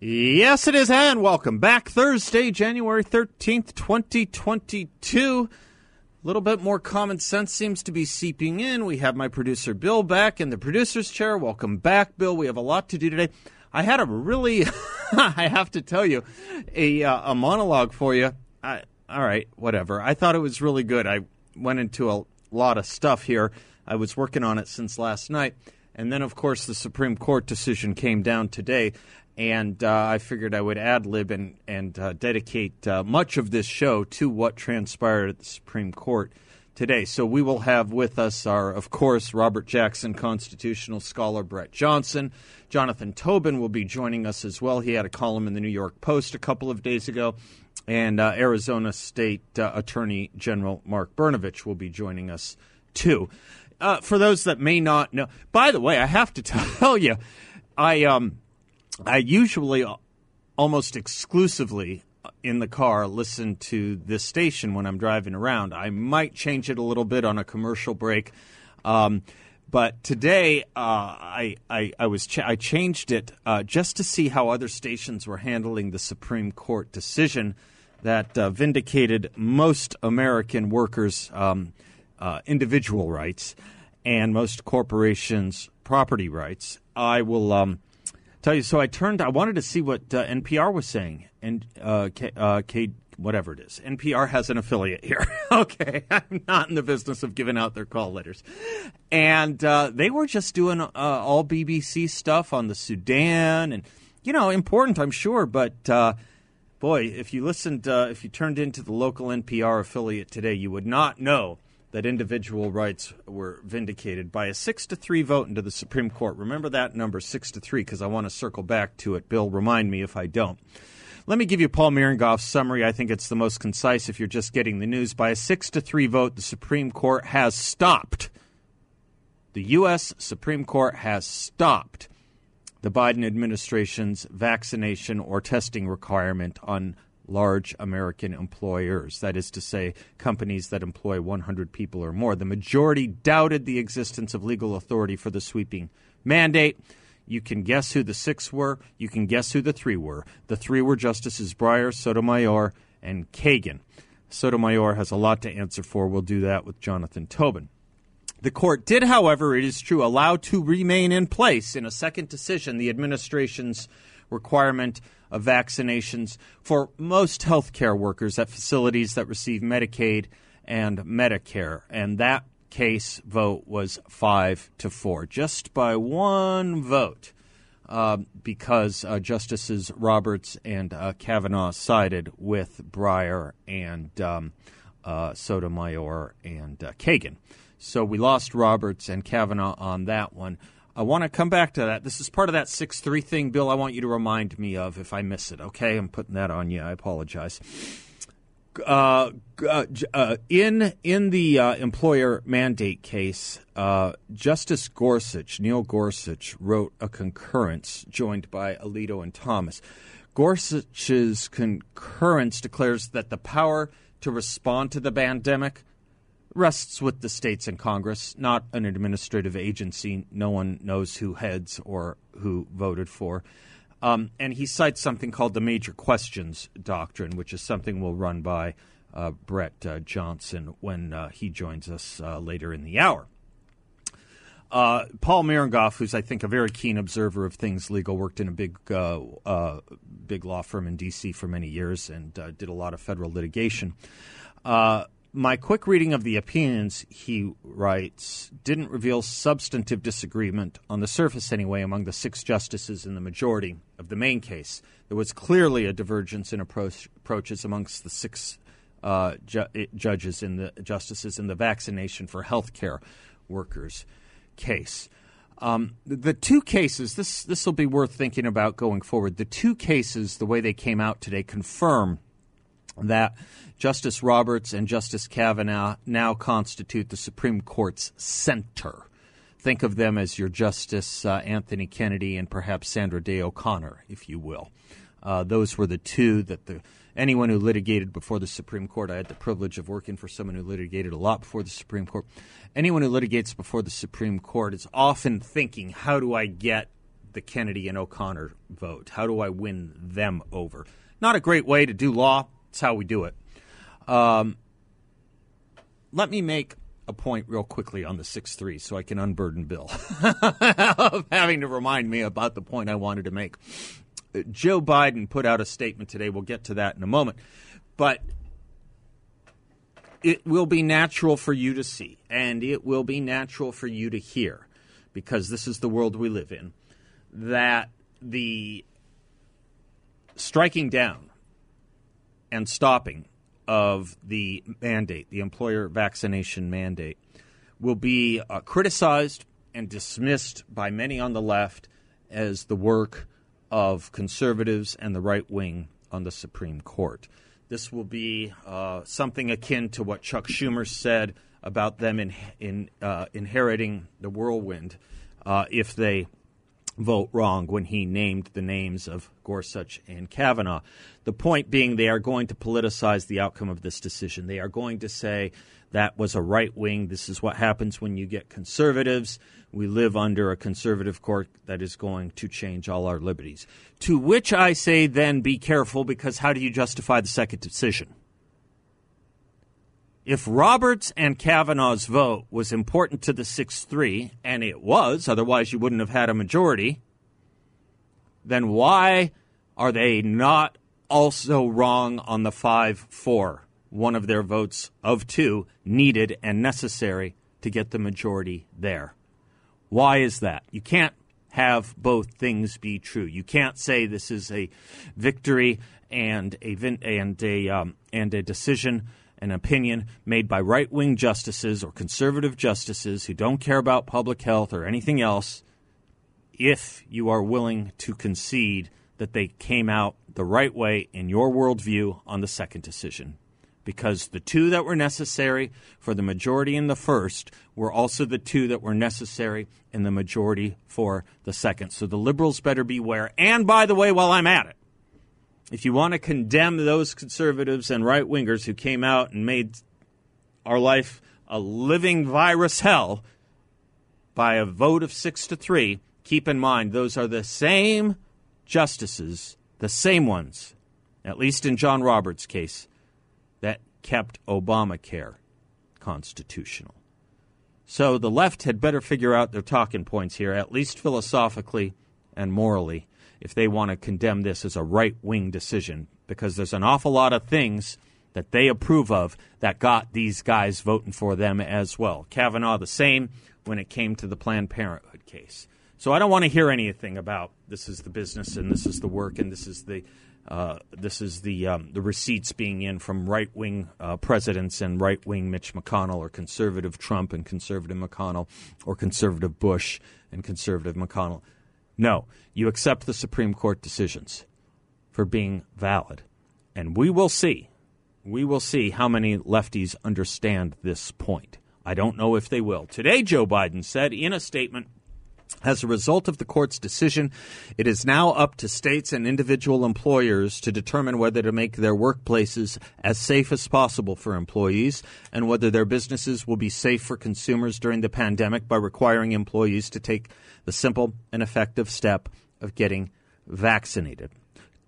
Yes, it is, and welcome back. Thursday, January 13th, 2022. A little bit more common sense seems to be seeping in. We have my producer Bill back in the producer's chair. Welcome back, Bill. We have a lot to do today. I had a really, I have to tell you, a, uh, a monologue for you. I, all right, whatever. I thought it was really good. I went into a lot of stuff here. I was working on it since last night. And then, of course, the Supreme Court decision came down today and uh, I figured I would ad lib and, and uh, dedicate uh, much of this show to what transpired at the Supreme Court today. So we will have with us our, of course, Robert Jackson constitutional scholar Brett Johnson. Jonathan Tobin will be joining us as well. He had a column in the New York Post a couple of days ago. And uh, Arizona State uh, Attorney General Mark Brnovich will be joining us too. Uh, for those that may not know, by the way, I have to tell you, I um, I usually uh, almost exclusively uh, in the car listen to this station when I'm driving around. I might change it a little bit on a commercial break. Um, but today, uh, I, I, I was ch- I changed it uh, just to see how other stations were handling the Supreme Court decision that uh, vindicated most American workers' um, uh, individual rights and most corporations' property rights. I will um, tell you. So I turned. I wanted to see what uh, NPR was saying, and uh, K, uh, K, whatever it is. NPR has an affiliate here. okay, I'm not in the business of giving out their call letters, and uh, they were just doing uh, all BBC stuff on the Sudan, and you know, important, I'm sure, but. Uh, boy, if you listened, if you turned into the local NPR affiliate today, you would not know that individual rights were vindicated by a six to three vote into the Supreme Court. Remember that number, six to three, because I want to circle back to it. Bill, remind me if I don't. Let me give you Paul Mirengoff's summary. I think it's the most concise if you're just getting the news. By a six to three vote, the Supreme Court has stopped. The U.S. Supreme Court has stopped the Biden administration's vaccination or testing requirement on large American employers, that is to say, companies that employ 100 people or more. The majority doubted the existence of legal authority for the sweeping mandate. You can guess who the six were. You can guess who the three were. The three were Justices Breyer, Sotomayor, and Kagan. Sotomayor has a lot to answer for. We'll do that with Jonathan Tobin. The court did, however, it is true, allow to remain in place in a second decision the administration's requirement of vaccinations for most healthcare workers at facilities that receive Medicaid and Medicare. And that case vote was five to four, just by one vote. Uh, because uh, Justices Roberts and uh, Kavanaugh sided with Breyer and um, uh, Sotomayor and uh, Kagan. So we lost Roberts and Kavanaugh on that one. I want to come back to that. This is part of that 6 3 thing, Bill. I want you to remind me of if I miss it, okay? I'm putting that on you. I apologize. Uh, uh, uh, in in the uh, employer mandate case, uh, Justice Gorsuch, Neil Gorsuch, wrote a concurrence joined by Alito and Thomas. Gorsuch's concurrence declares that the power to respond to the pandemic rests with the states and Congress, not an administrative agency. No one knows who heads or who voted for. Um, and he cites something called the Major Questions Doctrine, which is something we'll run by uh, Brett uh, Johnson when uh, he joins us uh, later in the hour. Uh, Paul Mirengoff, who's I think a very keen observer of things legal, worked in a big, uh, big law firm in D.C. for many years and did a lot of federal litigation my quick reading of the opinions, he writes, didn't reveal substantive disagreement, on the surface anyway, among the six justices in the majority of the main case. There was clearly a divergence in approach, approaches amongst the six uh, ju- judges in the justices in the vaccination for healthcare workers case. Um, the two cases, this this will be worth thinking about going forward. The two cases, the way they came out today, confirm that Justice Roberts and Justice Kavanaugh now constitute the Supreme Court's center. Think of them as your Justice uh, Anthony Kennedy and perhaps Sandra Day O'Connor, if you will. Uh, those were the two that the anyone who litigated before the Supreme Court. I had the privilege of working for someone who litigated a lot before the Supreme Court. Anyone who litigates before the Supreme Court is often thinking, how do I get the Kennedy and O'Connor vote? How do I win them over? Not a great way to do law. It's how we do it. Um, let me make a point real quickly on the 6 3 so I can unburden Bill of having to remind me about the point I wanted to make. Joe Biden put out a statement today. We'll get to that in a moment. But it will be natural for you to see, and it will be natural for you to hear, because this is the world we live in, that the striking down and stopping of the mandate, the employer vaccination mandate, will be uh, criticized and dismissed by many on the left as the work of conservatives and the right wing on the Supreme Court. This will be uh, something akin to what Chuck Schumer said about them in, in uh, inheriting the whirlwind uh, if they vote wrong when he named the names of Gorsuch and Kavanaugh. The point being, they are going to politicize the outcome of this decision. They are going to say that was a right wing. This is what happens when you get conservatives. We live under a conservative court that is going to change all our liberties. To which I say, then be careful because how do you justify the second decision? If Roberts and Kavanaugh's vote was important to the 6 3, and it was, otherwise you wouldn't have had a majority, then why are they not also wrong on the 5 4? One of their votes of two needed and necessary to get the majority there. Why is that? You can't have both things be true. You can't say this is a victory and a and a um, and a decision an opinion made by right wing justices or conservative justices who don't care about public health or anything else if you are willing to concede that they came out the right way in your worldview on the second decision. Because the two that were necessary for the majority in the first were also the two that were necessary in the majority for the second. So the liberals better beware. And by the way, while I'm at it, if you want to condemn those conservatives and right wingers who came out and made our life a living virus hell by a vote of six to three, keep in mind those are the same justices, the same ones, at least in John Roberts' case, that kept Obamacare constitutional. So the left had better figure out their talking points here, at least philosophically and morally if they want to condemn this as a right wing decision because there's an awful lot of things that they approve of that got these guys voting for them as well. Kavanaugh, the same when it came to the Planned Parenthood case. So I don't want to hear anything about this is the business and this is the work and this is the uh, this is the um, the receipts being in from right wing uh, presidents and right wing Mitch McConnell or conservative Trump and conservative McConnell or conservative Bush and conservative McConnell. No, you accept the Supreme Court decisions for being valid. And we will see. We will see how many lefties understand this point. I don't know if they will. Today, Joe Biden said in a statement as a result of the court's decision, it is now up to states and individual employers to determine whether to make their workplaces as safe as possible for employees and whether their businesses will be safe for consumers during the pandemic by requiring employees to take the simple and effective step of getting vaccinated.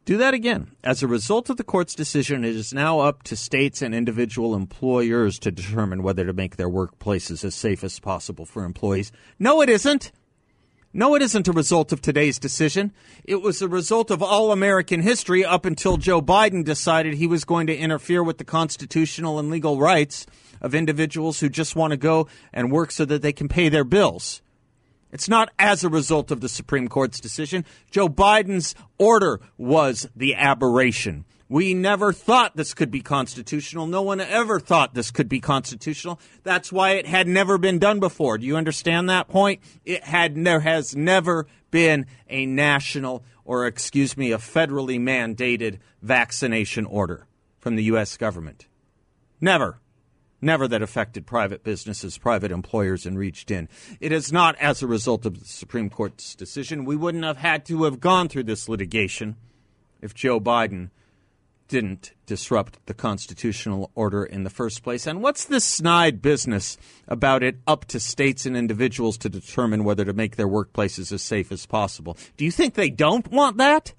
Do that again. As a result of the court's decision, it is now up to states and individual employers to determine whether to make their workplaces as safe as possible for employees. No, it isn't. No, it isn't a result of today's decision. It was a result of all American history up until Joe Biden decided he was going to interfere with the constitutional and legal rights of individuals who just want to go and work so that they can pay their bills. It's not as a result of the Supreme Court's decision. Joe Biden's order was the aberration. We never thought this could be constitutional. No one ever thought this could be constitutional. That's why it had never been done before. Do you understand that point? It had there has never been a national or excuse me, a federally mandated vaccination order from the US government. Never. Never that affected private businesses, private employers, and reached in. It is not as a result of the Supreme Court's decision. We wouldn't have had to have gone through this litigation if Joe Biden didn't disrupt the constitutional order in the first place. And what's this snide business about it up to states and individuals to determine whether to make their workplaces as safe as possible? Do you think they don't want that?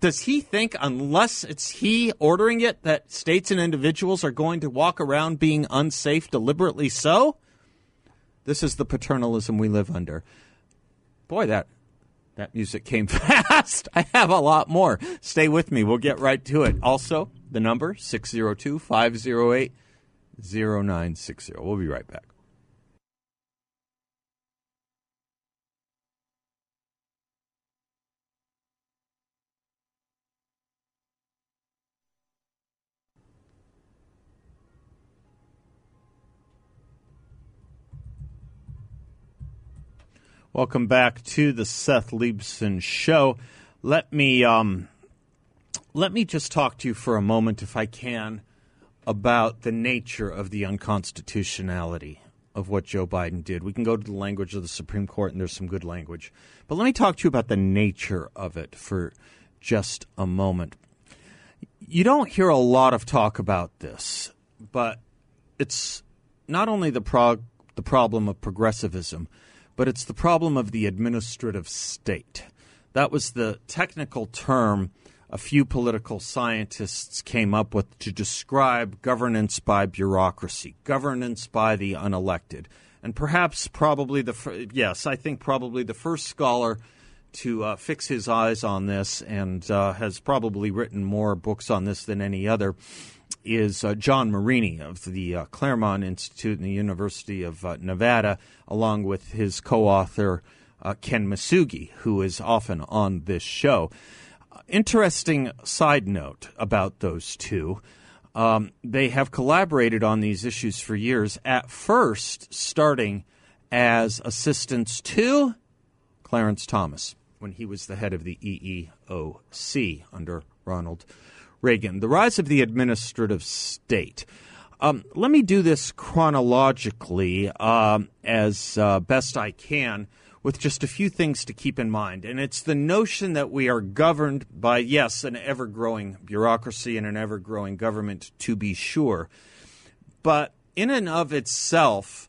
Does he think, unless it's he ordering it, that states and individuals are going to walk around being unsafe deliberately so? This is the paternalism we live under. Boy, that that music came fast. I have a lot more. Stay with me. We'll get right to it. Also, the number 602 508 0960. We'll be right back. Welcome back to the Seth Leibsohn Show. Let me um, let me just talk to you for a moment, if I can, about the nature of the unconstitutionality of what Joe Biden did. We can go to the language of the Supreme Court, and there's some good language. But let me talk to you about the nature of it for just a moment. You don't hear a lot of talk about this, but it's not only the prog- the problem of progressivism but it's the problem of the administrative state. That was the technical term a few political scientists came up with to describe governance by bureaucracy, governance by the unelected. And perhaps, probably the yes, I think probably the first scholar to uh, fix his eyes on this and uh, has probably written more books on this than any other is uh, John Marini of the uh, Claremont Institute and the University of uh, Nevada, along with his co author uh, Ken Masugi, who is often on this show. interesting side note about those two. Um, they have collaborated on these issues for years, at first starting as assistants to Clarence Thomas when he was the head of the EEOC under Ronald Reagan, the rise of the administrative state. Um, let me do this chronologically um, as uh, best I can with just a few things to keep in mind. And it's the notion that we are governed by, yes, an ever growing bureaucracy and an ever growing government, to be sure. But in and of itself,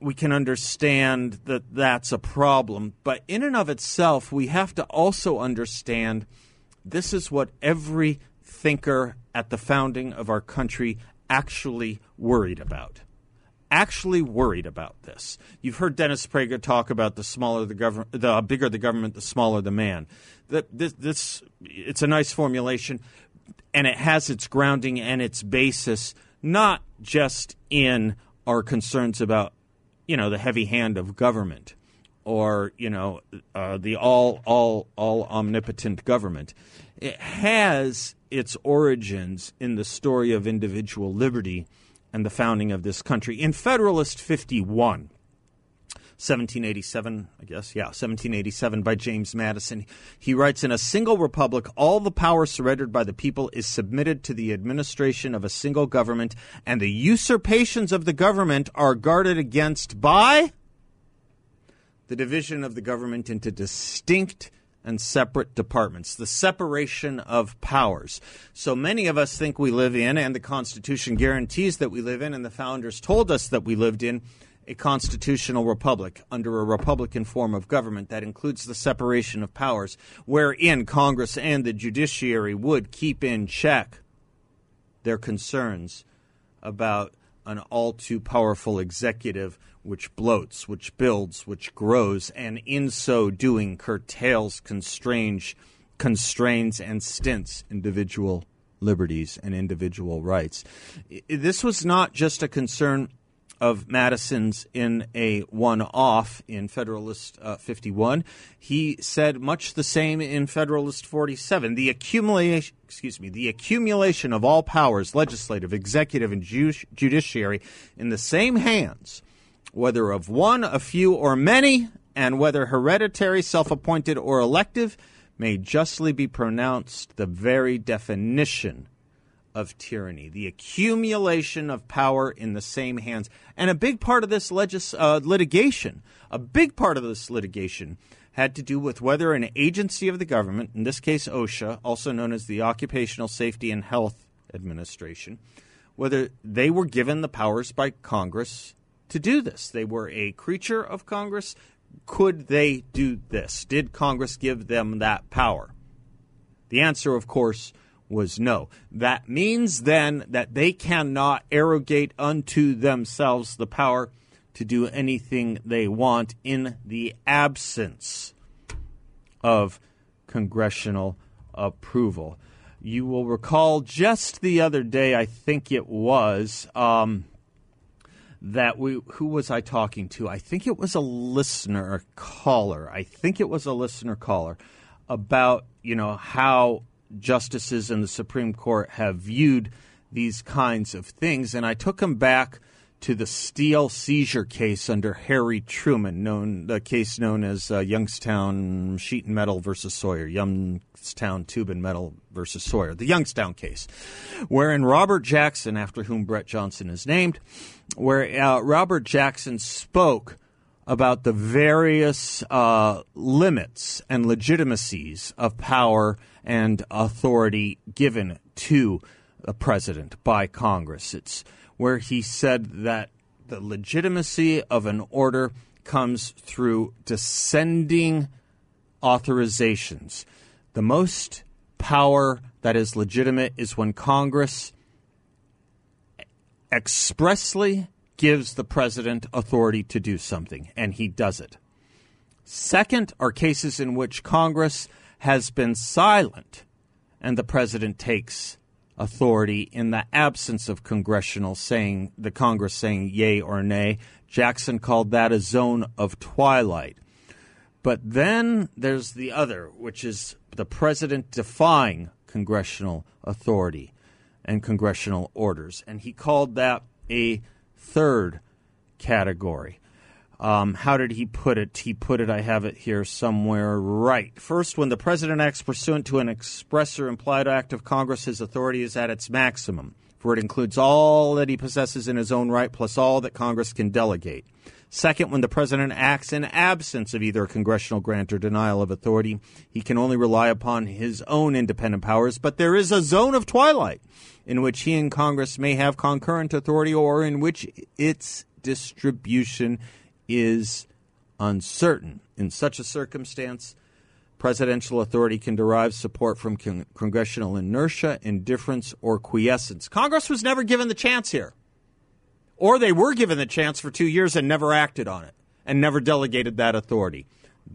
we can understand that that's a problem. But in and of itself, we have to also understand this is what every thinker at the founding of our country actually worried about. Actually worried about this. You've heard Dennis Prager talk about the smaller the government, the bigger the government, the smaller the man. That this, this, it's a nice formulation, and it has its grounding and its basis not just in our concerns about, you know, the heavy hand of government or you know uh, the all all all omnipotent government. It has its origins in the story of individual liberty and the founding of this country. In Federalist 51, 1787, I guess, yeah, 1787 by James Madison. He writes In a single republic, all the power surrendered by the people is submitted to the administration of a single government, and the usurpations of the government are guarded against by the division of the government into distinct and separate departments, the separation of powers. So many of us think we live in, and the Constitution guarantees that we live in, and the founders told us that we lived in, a constitutional republic under a republican form of government that includes the separation of powers, wherein Congress and the judiciary would keep in check their concerns about an all too powerful executive which bloats, which builds, which grows, and in so doing curtails, constrains, constrains, and stints individual liberties and individual rights. This was not just a concern of Madison's in a one off in Federalist uh, 51. He said much the same in Federalist 47. The accumulation, excuse me, the accumulation of all powers, legislative, executive, and ju- judiciary, in the same hands, whether of one, a few, or many, and whether hereditary, self appointed, or elective, may justly be pronounced the very definition of tyranny, the accumulation of power in the same hands. And a big part of this legis- uh, litigation, a big part of this litigation had to do with whether an agency of the government, in this case OSHA, also known as the Occupational Safety and Health Administration, whether they were given the powers by Congress to do this. They were a creature of Congress. Could they do this? Did Congress give them that power? The answer, of course, was no. That means then that they cannot arrogate unto themselves the power to do anything they want in the absence of congressional approval. You will recall just the other day, I think it was, um, that we who was I talking to? I think it was a listener, caller. I think it was a listener caller about you know how justices in the Supreme Court have viewed these kinds of things. And I took him back to the steel seizure case under Harry Truman, known the case known as uh, Youngstown Sheet and Metal versus Sawyer, Youngstown Tube and Metal versus Sawyer, the Youngstown case, wherein Robert Jackson, after whom Brett Johnson is named, where uh, Robert Jackson spoke about the various uh, limits and legitimacies of power and authority given to the president by Congress. It's where he said that the legitimacy of an order comes through descending authorizations. The most power that is legitimate is when Congress expressly gives the president authority to do something, and he does it. Second are cases in which Congress has been silent, and the president takes authority in the absence of congressional saying the Congress saying yay or nay. Jackson called that a zone of twilight. But then there's the other, which is the president defying congressional authority and congressional orders. And he called that a third category. Um, how did he put it? He put it, I have it here somewhere right. First, when the president acts pursuant to an express or implied act of Congress, his authority is at its maximum, for it includes all that he possesses in his own right plus all that Congress can delegate. Second, when the president acts in absence of either a congressional grant or denial of authority, he can only rely upon his own independent powers, but there is a zone of twilight in which he and Congress may have concurrent authority or in which its distribution is uncertain. In such a circumstance, presidential authority can derive support from con- congressional inertia, indifference, or quiescence. Congress was never given the chance here. Or they were given the chance for two years and never acted on it and never delegated that authority.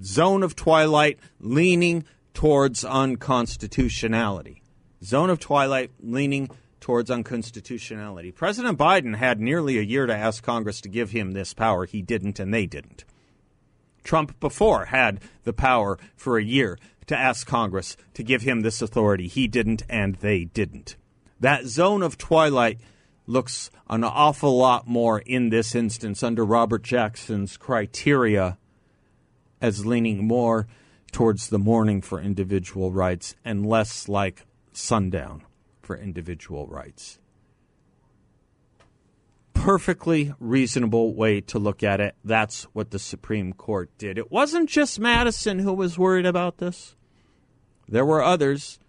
Zone of twilight leaning towards unconstitutionality. Zone of twilight leaning towards unconstitutionality. President Biden had nearly a year to ask Congress to give him this power. He didn't, and they didn't. Trump before had the power for a year to ask Congress to give him this authority. He didn't, and they didn't. That zone of twilight looks an awful lot more in this instance under Robert Jackson's criteria as leaning more towards the morning for individual rights and less like sundown for individual rights. Perfectly reasonable way to look at it. That's what the Supreme Court did. It wasn't just Madison who was worried about this. There were others,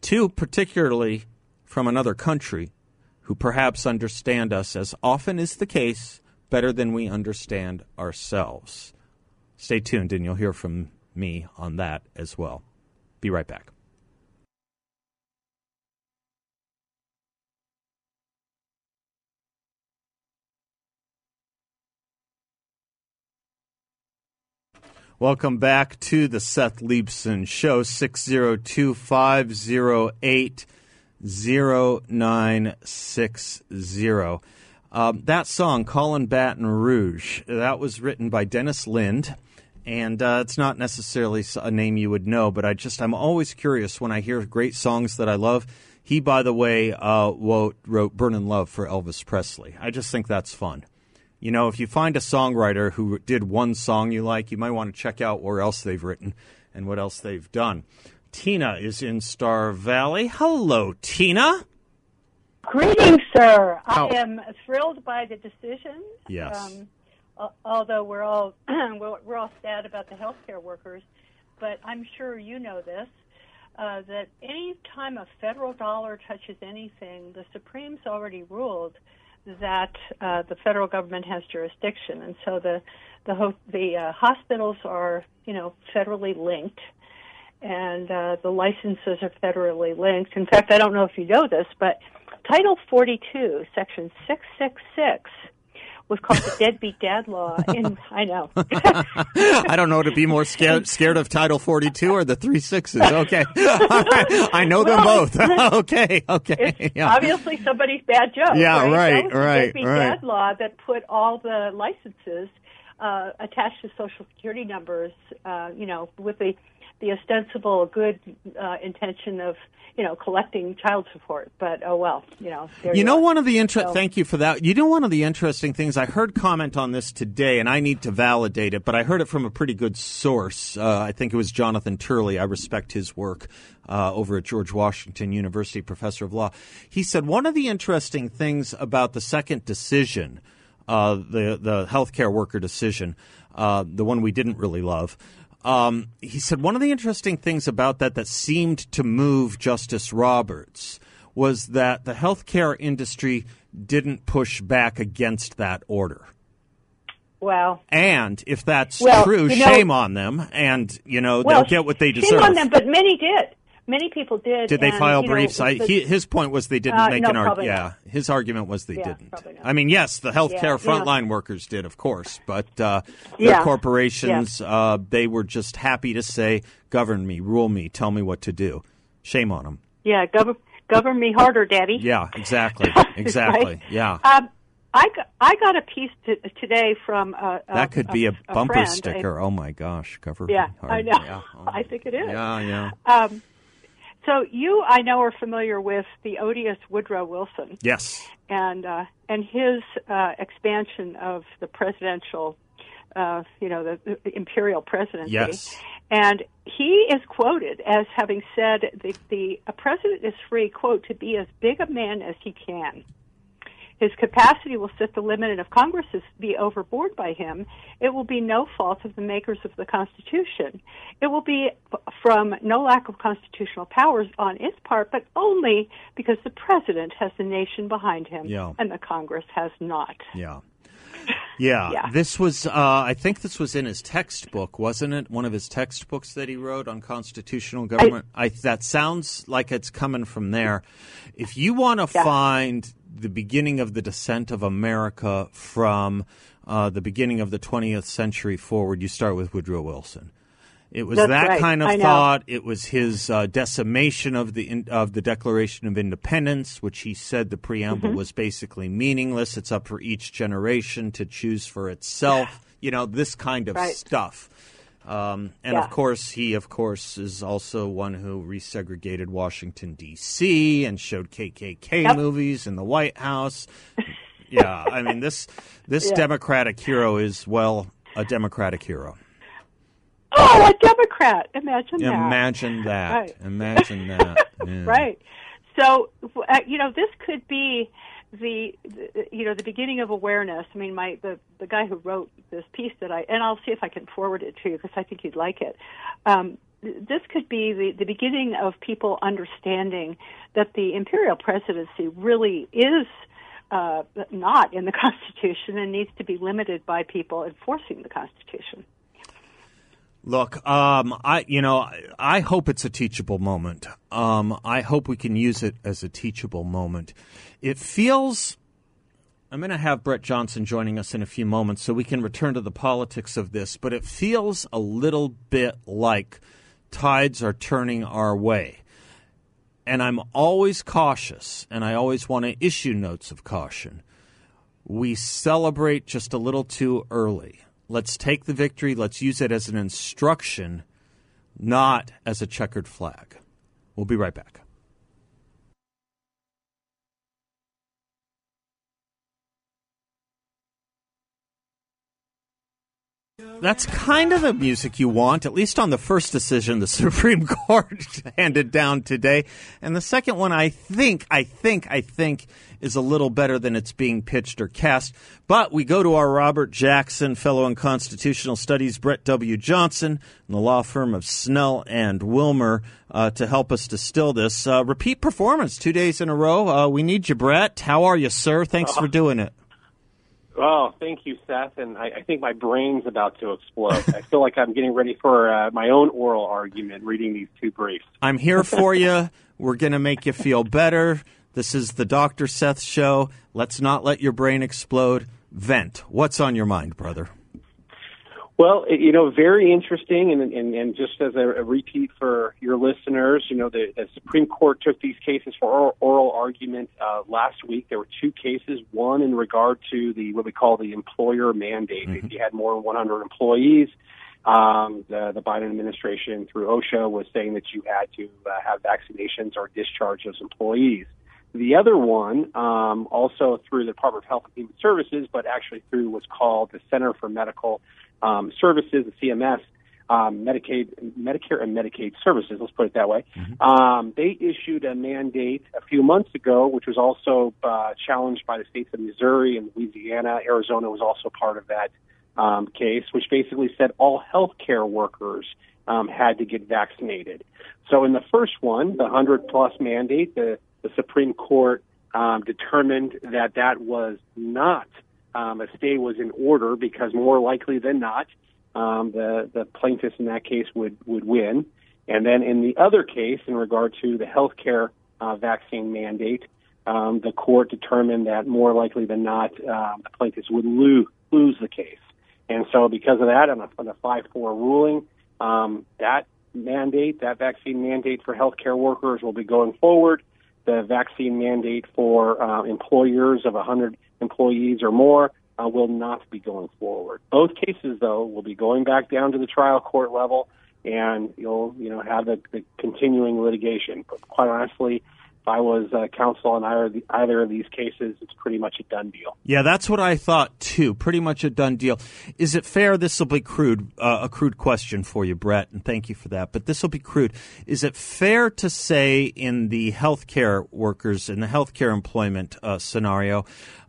two particularly from another country, who perhaps understand us, as often is the case, better than we understand ourselves. Stay tuned and you'll hear from me on that as well. Be right back. Welcome back to the Seth Leibsohn Show, 602 508 0960. Um, that song, Callin' Baton Rouge, that was written by Dennis Lind. And uh, it's not necessarily a name you would know, but I just, I'm always curious when I hear great songs that I love. He, by the way, uh, wrote, wrote Burnin' Love for Elvis Presley. I just think that's fun. You know, if you find a songwriter who did one song you like, you might want to check out where else they've written and what else they've done. Tina is in Star Valley. Hello, Tina. Greetings, sir. I am thrilled by the decision. Yes. Um, although we're all we're all sad about the healthcare workers, but I'm sure you know this. Uh, that any time a federal dollar touches anything, the Supreme's already ruled that uh, the federal government has jurisdiction, and so the the ho- the uh, hospitals are you know federally linked, and uh, the licenses are federally linked. In fact, I don't know if you know this, but Title 42, Section 666 was called the deadbeat dad law. In, I know. I don't know to be more scared scared of Title 42 or the three sixes. Okay, I know them Well, both. okay, okay. Yeah. obviously somebody's bad joke. Yeah, right. right, That was the right, deadbeat right. dad law that put all the licenses uh, attached to social security numbers. Uh, you know, with the the ostensible good uh, intention of you know collecting child support. But oh well, you know. There You you, know, are. one of the inter- So- thank you for that. You know, one of the interesting things I heard comment on this today, and I need to validate it, but I heard it from a pretty good source. Uh, I think it was Jonathan Turley. I respect his work uh, over at George Washington University, professor of law. He said one of the interesting things about the second decision, uh, the the healthcare worker decision, uh, the one we didn't really love. Um, he said one of the interesting things about that that seemed to move Justice Roberts was that the healthcare industry didn't push back against that order. Well, And if that's Well, true, you know- shame on them, and you know well, they'll get what they deserve. shame on them, but many did. Many people did. Did they and, file you know, briefs? I, he, his point was they didn't Uh, make no, an argument. Yeah, his argument was they Yeah, didn't. I mean, yes, the healthcare Yeah, yeah. frontline workers did, of course, but uh, Yeah. corporations, uh, they were just happy to say, "Govern me, rule me, tell me what to do." Shame on them. yeah, govern govern me harder, Daddy. Yeah, exactly, exactly. Right? Yeah, Um, I got, I got a piece to, today from a, a that could be a, a bumper friend, sticker. oh my gosh, cover. me Yeah. I know. Yeah, oh I think it is. Yeah, yeah. Um, so you, I know, are familiar with the odious Woodrow Wilson Yes. and uh, and his uh, expansion of the presidential, uh, you know, the, the imperial presidency. Yes. And he is quoted as having said that the a president is free, quote, to be as big a man as he can. His capacity will set the limit, and if Congress is be overboard by him, it will be no fault of the makers of the Constitution. It will be from no lack of constitutional powers on its part, but only because the president has the nation behind him, Yeah. and the Congress has not. Yeah. Yeah, Yeah. this was. Uh, I think this was in his textbook, wasn't it? One of his textbooks that he wrote on constitutional government. I, that sounds like it's coming from there. If you want to Yeah. find the beginning of the descent of America from uh, the beginning of the 20th century forward, you start with Woodrow Wilson. It was That's that right. kind of thought. It was his uh, decimation of the in, of the Declaration of Independence, which he said the preamble Mm-hmm. was basically meaningless. It's up for each generation to choose for itself. You know this kind of Right. stuff. Um, and Yeah. of course, he of course is also one who resegregated Washington D.C. and showed KKK Yep. movies in the White House. yeah, I mean this this Yeah. Democratic hero is well a Democratic hero. Oh, a Democrat! Imagine that. Imagine that. Right. Imagine that. Yeah. right. So, uh, you know, this could be the, the you know the beginning of awareness. I mean, my the the guy who wrote this piece that I and I'll see if I can forward it to you because I think you'd like it. Um, this could be the, the beginning of people understanding that the imperial presidency really is uh, not in the Constitution and needs to be limited by people enforcing the Constitution. Look, um, I you know I, hope it's a teachable moment. Um, I hope we can use it as a teachable moment. It feels. I'm going to have Brett Johnson joining us in a few moments so we can return to the politics of this, but it feels a little bit like tides are turning our way. And I'm always cautious, and I always want to issue notes of caution we celebrate just a little too early. Let's take the victory, let's use it as an instruction, not as a checkered flag. We'll be right back. That's kind of the music you want, at least on the first decision the Supreme Court handed down today. And the second one, I think, I think, I think is a little better than it's being pitched or cast. But we go to our Robert Jackson Fellow in Constitutional Studies, Brett W. Johnson, and the law firm of Snell and Wilmer uh, to help us distill this. Uh, repeat performance two days in a row. Uh, we need you, Brett. How are you, sir? Thanks for doing it. Oh, thank you, Seth. And I, I think my brain's about to explode. I feel like I'm getting ready for uh, my own oral argument reading these two briefs. I'm here for you. We're going to make you feel better. This is the Dr. Seth show. Let's not let your brain explode. Vent. What's on your mind, brother? Well, you know, very interesting, and and, and just as a, a repeat for your know, the, the Supreme Court took these cases for oral, oral argument uh, last week. There were two cases. One in regard to the what we call the employer mandate. Mm-hmm. If you had more than 100 employees, um, the, the Biden administration through OSHA was saying that you had to uh, have vaccinations or discharge those employees. The other one, um, also through the Department of Health and Human Services, but actually through what's called the Center for Medical um, services, the CMS, um, Medicaid, Medicare and Medicaid services. Let's put it that way. Mm-hmm. Um, they issued a mandate a few months ago, which was also uh, challenged by the states of Missouri and Louisiana. Arizona was also part of that um, case, which basically said all healthcare workers um, had to get vaccinated. So in the first one, the 100 plus mandate, the, the Supreme Court um, determined that that was not um, a stay was in order because more likely than not, um, the the plaintiffs in that case would would win. And then in the other case, in regard to the healthcare uh, vaccine mandate, um, the court determined that more likely than not, uh, the plaintiffs would lose lose the case. And so, because of that, on a, on a five four ruling, um, that mandate, that vaccine mandate for healthcare workers, will be going forward. The vaccine mandate for uh, employers of 100 employees or more uh, will not be going forward. Both cases, though, will be going back down to the trial court level, and you'll you know have the, the continuing litigation. But quite honestly, if I was uh, counsel on either, the, either of these cases, it's pretty much a done deal. Yeah, that's what I thought too. Pretty much a done deal. Is it fair? This will be crude, uh, a crude question for you, Brett, and thank you for that. But this will be crude. Is it fair to say in the healthcare workers in the healthcare employment uh, scenario?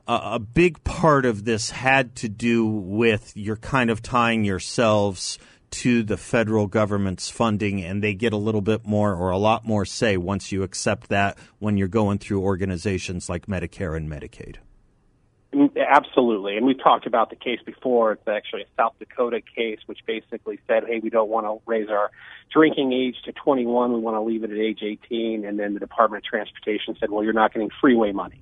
A big part of this had to do with you're kind of tying yourselves to the federal government's funding and they get a little bit more or a lot more say once you accept that when you're going through organizations like Medicare and Medicaid. Mm, absolutely. And we've talked about the case before. It's actually a South Dakota case, which basically said, hey, we don't want to raise our drinking age to 21. We want to leave it at age 18. And then the Department of Transportation said, well, you're not getting freeway money.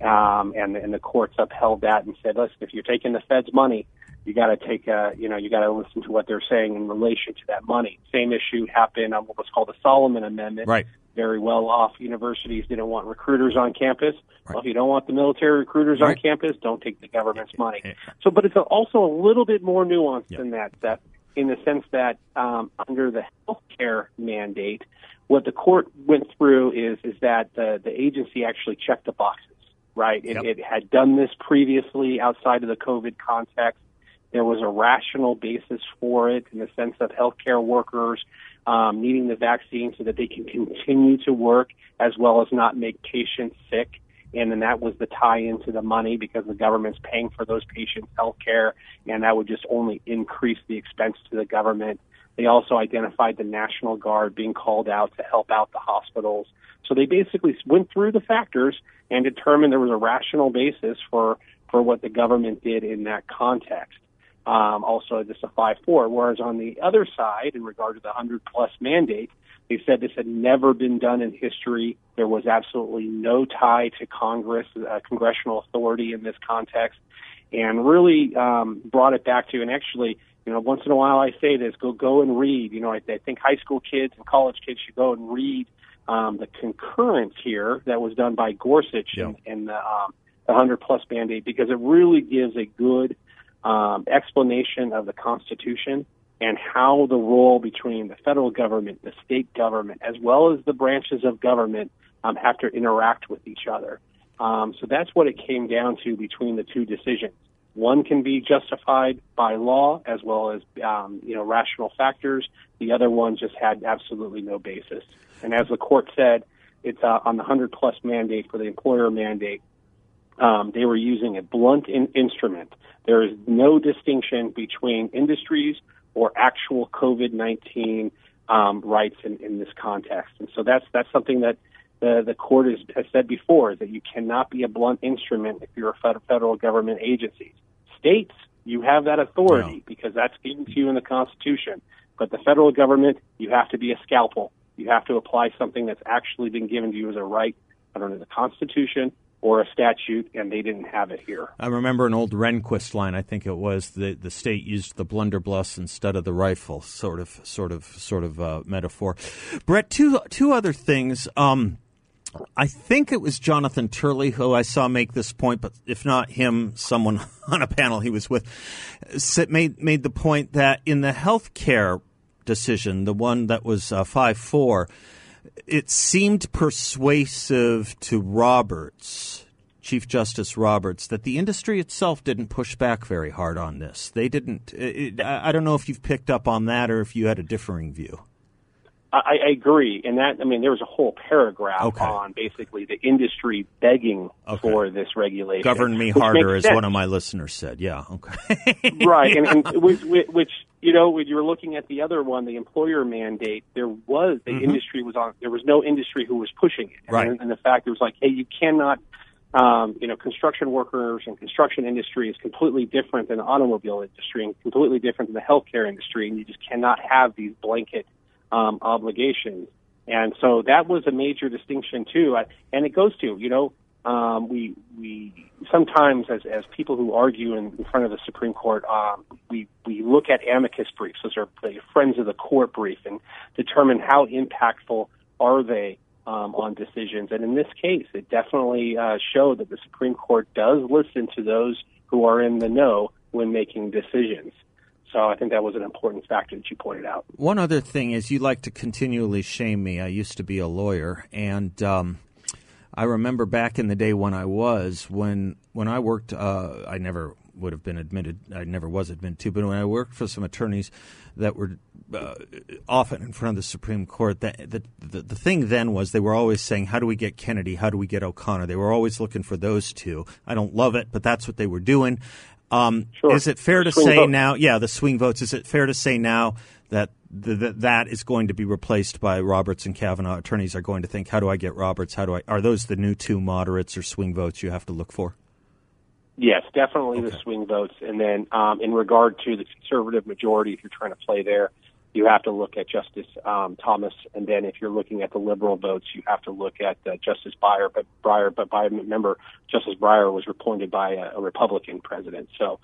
Um, and, and the courts upheld that and said, listen, if you're taking the Fed's money, you got to take a, you know, you got to listen to what they're saying in relation to that money. Same issue happened on what was called the Solomon Amendment. Right. Very well off universities didn't want recruiters on campus. Right. Well, if you don't want the military recruiters right. on campus, don't take the government's money. So, but it's also a little bit more nuanced yep. than that, Seth, in the sense that um, under the health care mandate, what the court went through is is that the the agency actually checked the boxes right? It, yep. it had done this previously outside of the COVID context. There was a rational basis for it in the sense of healthcare workers um, needing the vaccine so that they can continue to work as well as not make patients sick. And then that was the tie into the money because the government's paying for those patients' health care, and that would just only increase the expense to the government. They also identified the National Guard being called out to help out the hospitals. So they basically went through the factors and determined there was a rational basis for for what the government did in that context. Um, also, just a five four. Whereas on the other side, in regard to the hundred plus mandate, they said this had never been done in history. There was absolutely no tie to Congress, uh, congressional authority in this context, and really um, brought it back to. And actually, you know, once in a while I say this: go go and read. You know, I, I think high school kids and college kids should go and read um, the concurrence here that was done by Gorsuch yeah. and, and the um, the 100 plus mandate because it really gives a good um, explanation of the Constitution and how the role between the federal government, the state government, as well as the branches of government um, have to interact with each other. Um, so that's what it came down to between the two decisions. One can be justified by law as well as um, you know rational factors. The other one just had absolutely no basis. And as the court said, it's uh, on the 100 plus mandate for the employer mandate. Um, they were using a blunt in- instrument. There is no distinction between industries or actual COVID 19 um, rights in, in this context. And so that's that's something that the the court has, has said before that you cannot be a blunt instrument if you're a federal government agency. States, you have that authority yeah. because that's given to you in the Constitution. But the federal government, you have to be a scalpel. You have to apply something that's actually been given to you as a right under the Constitution or a statute, and they didn't have it here. I remember an old Rehnquist line. I think it was the the state used the blunderbuss instead of the rifle, sort of, sort of, sort of uh, metaphor. Brett, two two other things. Um, I think it was Jonathan Turley who I saw make this point, but if not him, someone on a panel he was with made made the point that in the health care decision, the one that was uh, five four it seemed persuasive to Roberts, Chief Justice Roberts, that the industry itself didn't push back very hard on this. They didn't. It, I don't know if you've picked up on that or if you had a differing view. I, I agree, and that I mean there was a whole paragraph okay. on basically the industry begging okay. for this regulation. Govern me harder, as one of my listeners said. Yeah, okay. right, and, and which, which you know when you're looking at the other one, the employer mandate, there was the mm-hmm. industry was on. There was no industry who was pushing it, right? And, and the fact it was like, hey, you cannot. Um, you know, construction workers and construction industry is completely different than the automobile industry and completely different than the healthcare industry, and you just cannot have these blanket um, obligations. And so that was a major distinction too. And it goes to, you know, um, we we sometimes as as people who argue in, in front of the Supreme Court, um, we we look at amicus briefs, those are the friends of the court brief, and determine how impactful are they um, on decisions. And in this case, it definitely uh, showed that the Supreme Court does listen to those who are in the know when making decisions. So I think that was an important factor that you pointed out. One other thing is you like to continually shame me. I used to be a lawyer, and um, I remember back in the day when I was when when I worked. Uh, I never would have been admitted. I never was admitted to, but when I worked for some attorneys that were uh, often in front of the Supreme Court, the, the, the the thing then was they were always saying, "How do we get Kennedy? How do we get O'Connor?" They were always looking for those two. I don't love it, but that's what they were doing. Um, sure. Is it fair to swing say vote. now? Yeah, the swing votes. Is it fair to say now that the, the, that is going to be replaced by Roberts and Kavanaugh? Attorneys are going to think, how do I get Roberts? How do I? Are those the new two moderates or swing votes you have to look for? Yes, definitely okay. the swing votes. And then um, in regard to the conservative majority, if you're trying to play there, you have to look at Justice um, Thomas, and then if you're looking at the liberal votes, you have to look at uh, Justice Breyer. But Breyer, but by remember, Justice Breyer was appointed by a, a Republican president, so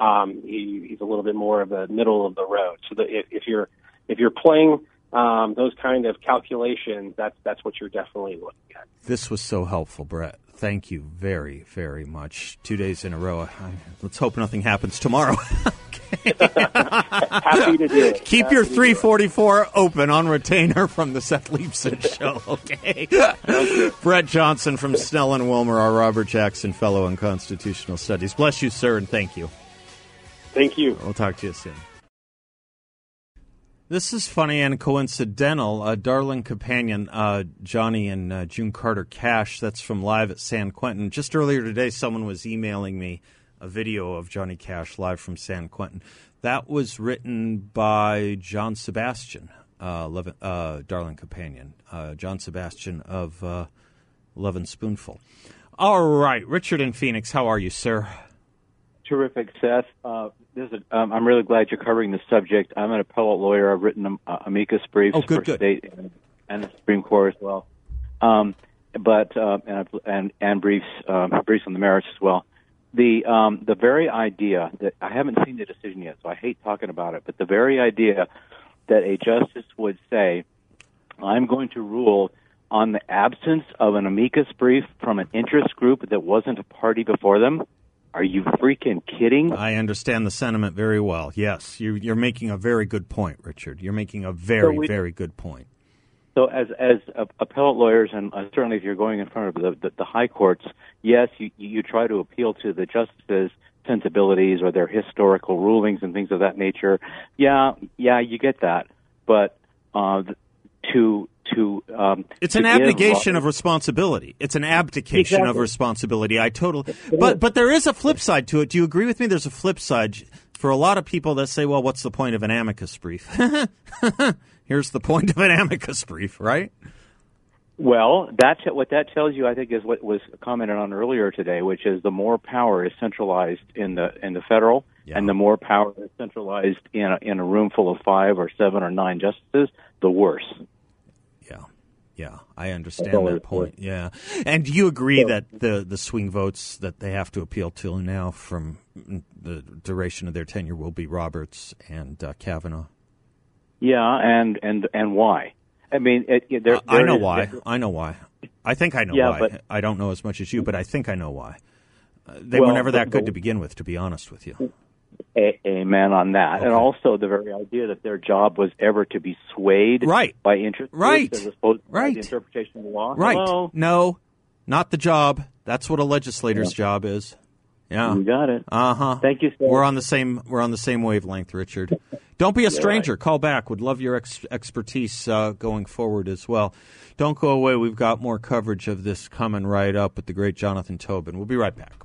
um, he, he's a little bit more of the middle of the road. So that if, if you're if you're playing um, those kind of calculations, that's that's what you're definitely looking at. This was so helpful, Brett. Thank you very, very much. Two days in a row. I, let's hope nothing happens tomorrow. Happy to do it. Keep Happy your 344 open on retainer from the Seth Leibsohn show, okay? Brett Johnson from Snell and Wilmer, our Robert Jackson Fellow in Constitutional Studies. Bless you, sir, and thank you. Thank you. We'll talk to you soon. This is funny and coincidental. A darling companion, uh, Johnny and uh, June Carter Cash, that's from Live at San Quentin. Just earlier today, someone was emailing me a video of Johnny Cash live from San Quentin. That was written by John Sebastian, uh, Love, uh, Darling Companion, uh, John Sebastian of uh, Lovin' Spoonful. All right, Richard in Phoenix, how are you, sir? Terrific, Seth. Uh, this is, um, I'm really glad you're covering this subject. I'm an appellate lawyer. I've written um, uh, amicus briefs oh, good, for good. state and, and, the Supreme Court as well. Um, but uh, and, and and briefs um, briefs on the merits as well. The um, the very idea that I haven't seen the decision yet, so I hate talking about it. But the very idea that a justice would say, "I'm going to rule on the absence of an amicus brief from an interest group that wasn't a party before them? Are you freaking kidding? I understand the sentiment very well. Yes, you're, you're making a very good point, Richard. You're making a very, so we, very good point. So, as as appellate lawyers, and uh, certainly if you're going in front of the, the, the high courts, yes, you you try to appeal to the justices' sensibilities or their historical rulings and things of that nature. Yeah, yeah, you get that, but uh, to to um, it's an abnegation of responsibility. It's an abdication exactly. of responsibility. I totally, but but there is a flip side to it. Do you agree with me? There's a flip side for a lot of people that say, "Well, what's the point of an amicus brief?" Here's the point of an amicus brief, right? Well, that's what that tells you. I think is what was commented on earlier today, which is the more power is centralized in the in the federal, yeah. and the more power is centralized in a, in a room full of five or seven or nine justices, the worse. Yeah, yeah, I understand that point. Yeah, and do you agree that the the swing votes that they have to appeal to now from the duration of their tenure will be Roberts and uh, Kavanaugh? Yeah, and and and why? I mean, it, it, there, I know is, why. I know why. I think I know yeah, why. But, I don't know as much as you, but I think I know why. Uh, they well, were never that good to begin with, to be honest with you. A- amen on that, okay. and also the very idea that their job was ever to be swayed right. by interest right. as opposed to right. the interpretation of the law. Right? Hello? No, not the job. That's what a legislator's yeah. job is. Yeah, you got it. Uh huh. Thank you. Sir. We're on the same. We're on the same wavelength, Richard. Don't be a stranger. Right. Call back. Would love your ex- expertise uh, going forward as well. Don't go away. We've got more coverage of this coming right up with the great Jonathan Tobin. We'll be right back.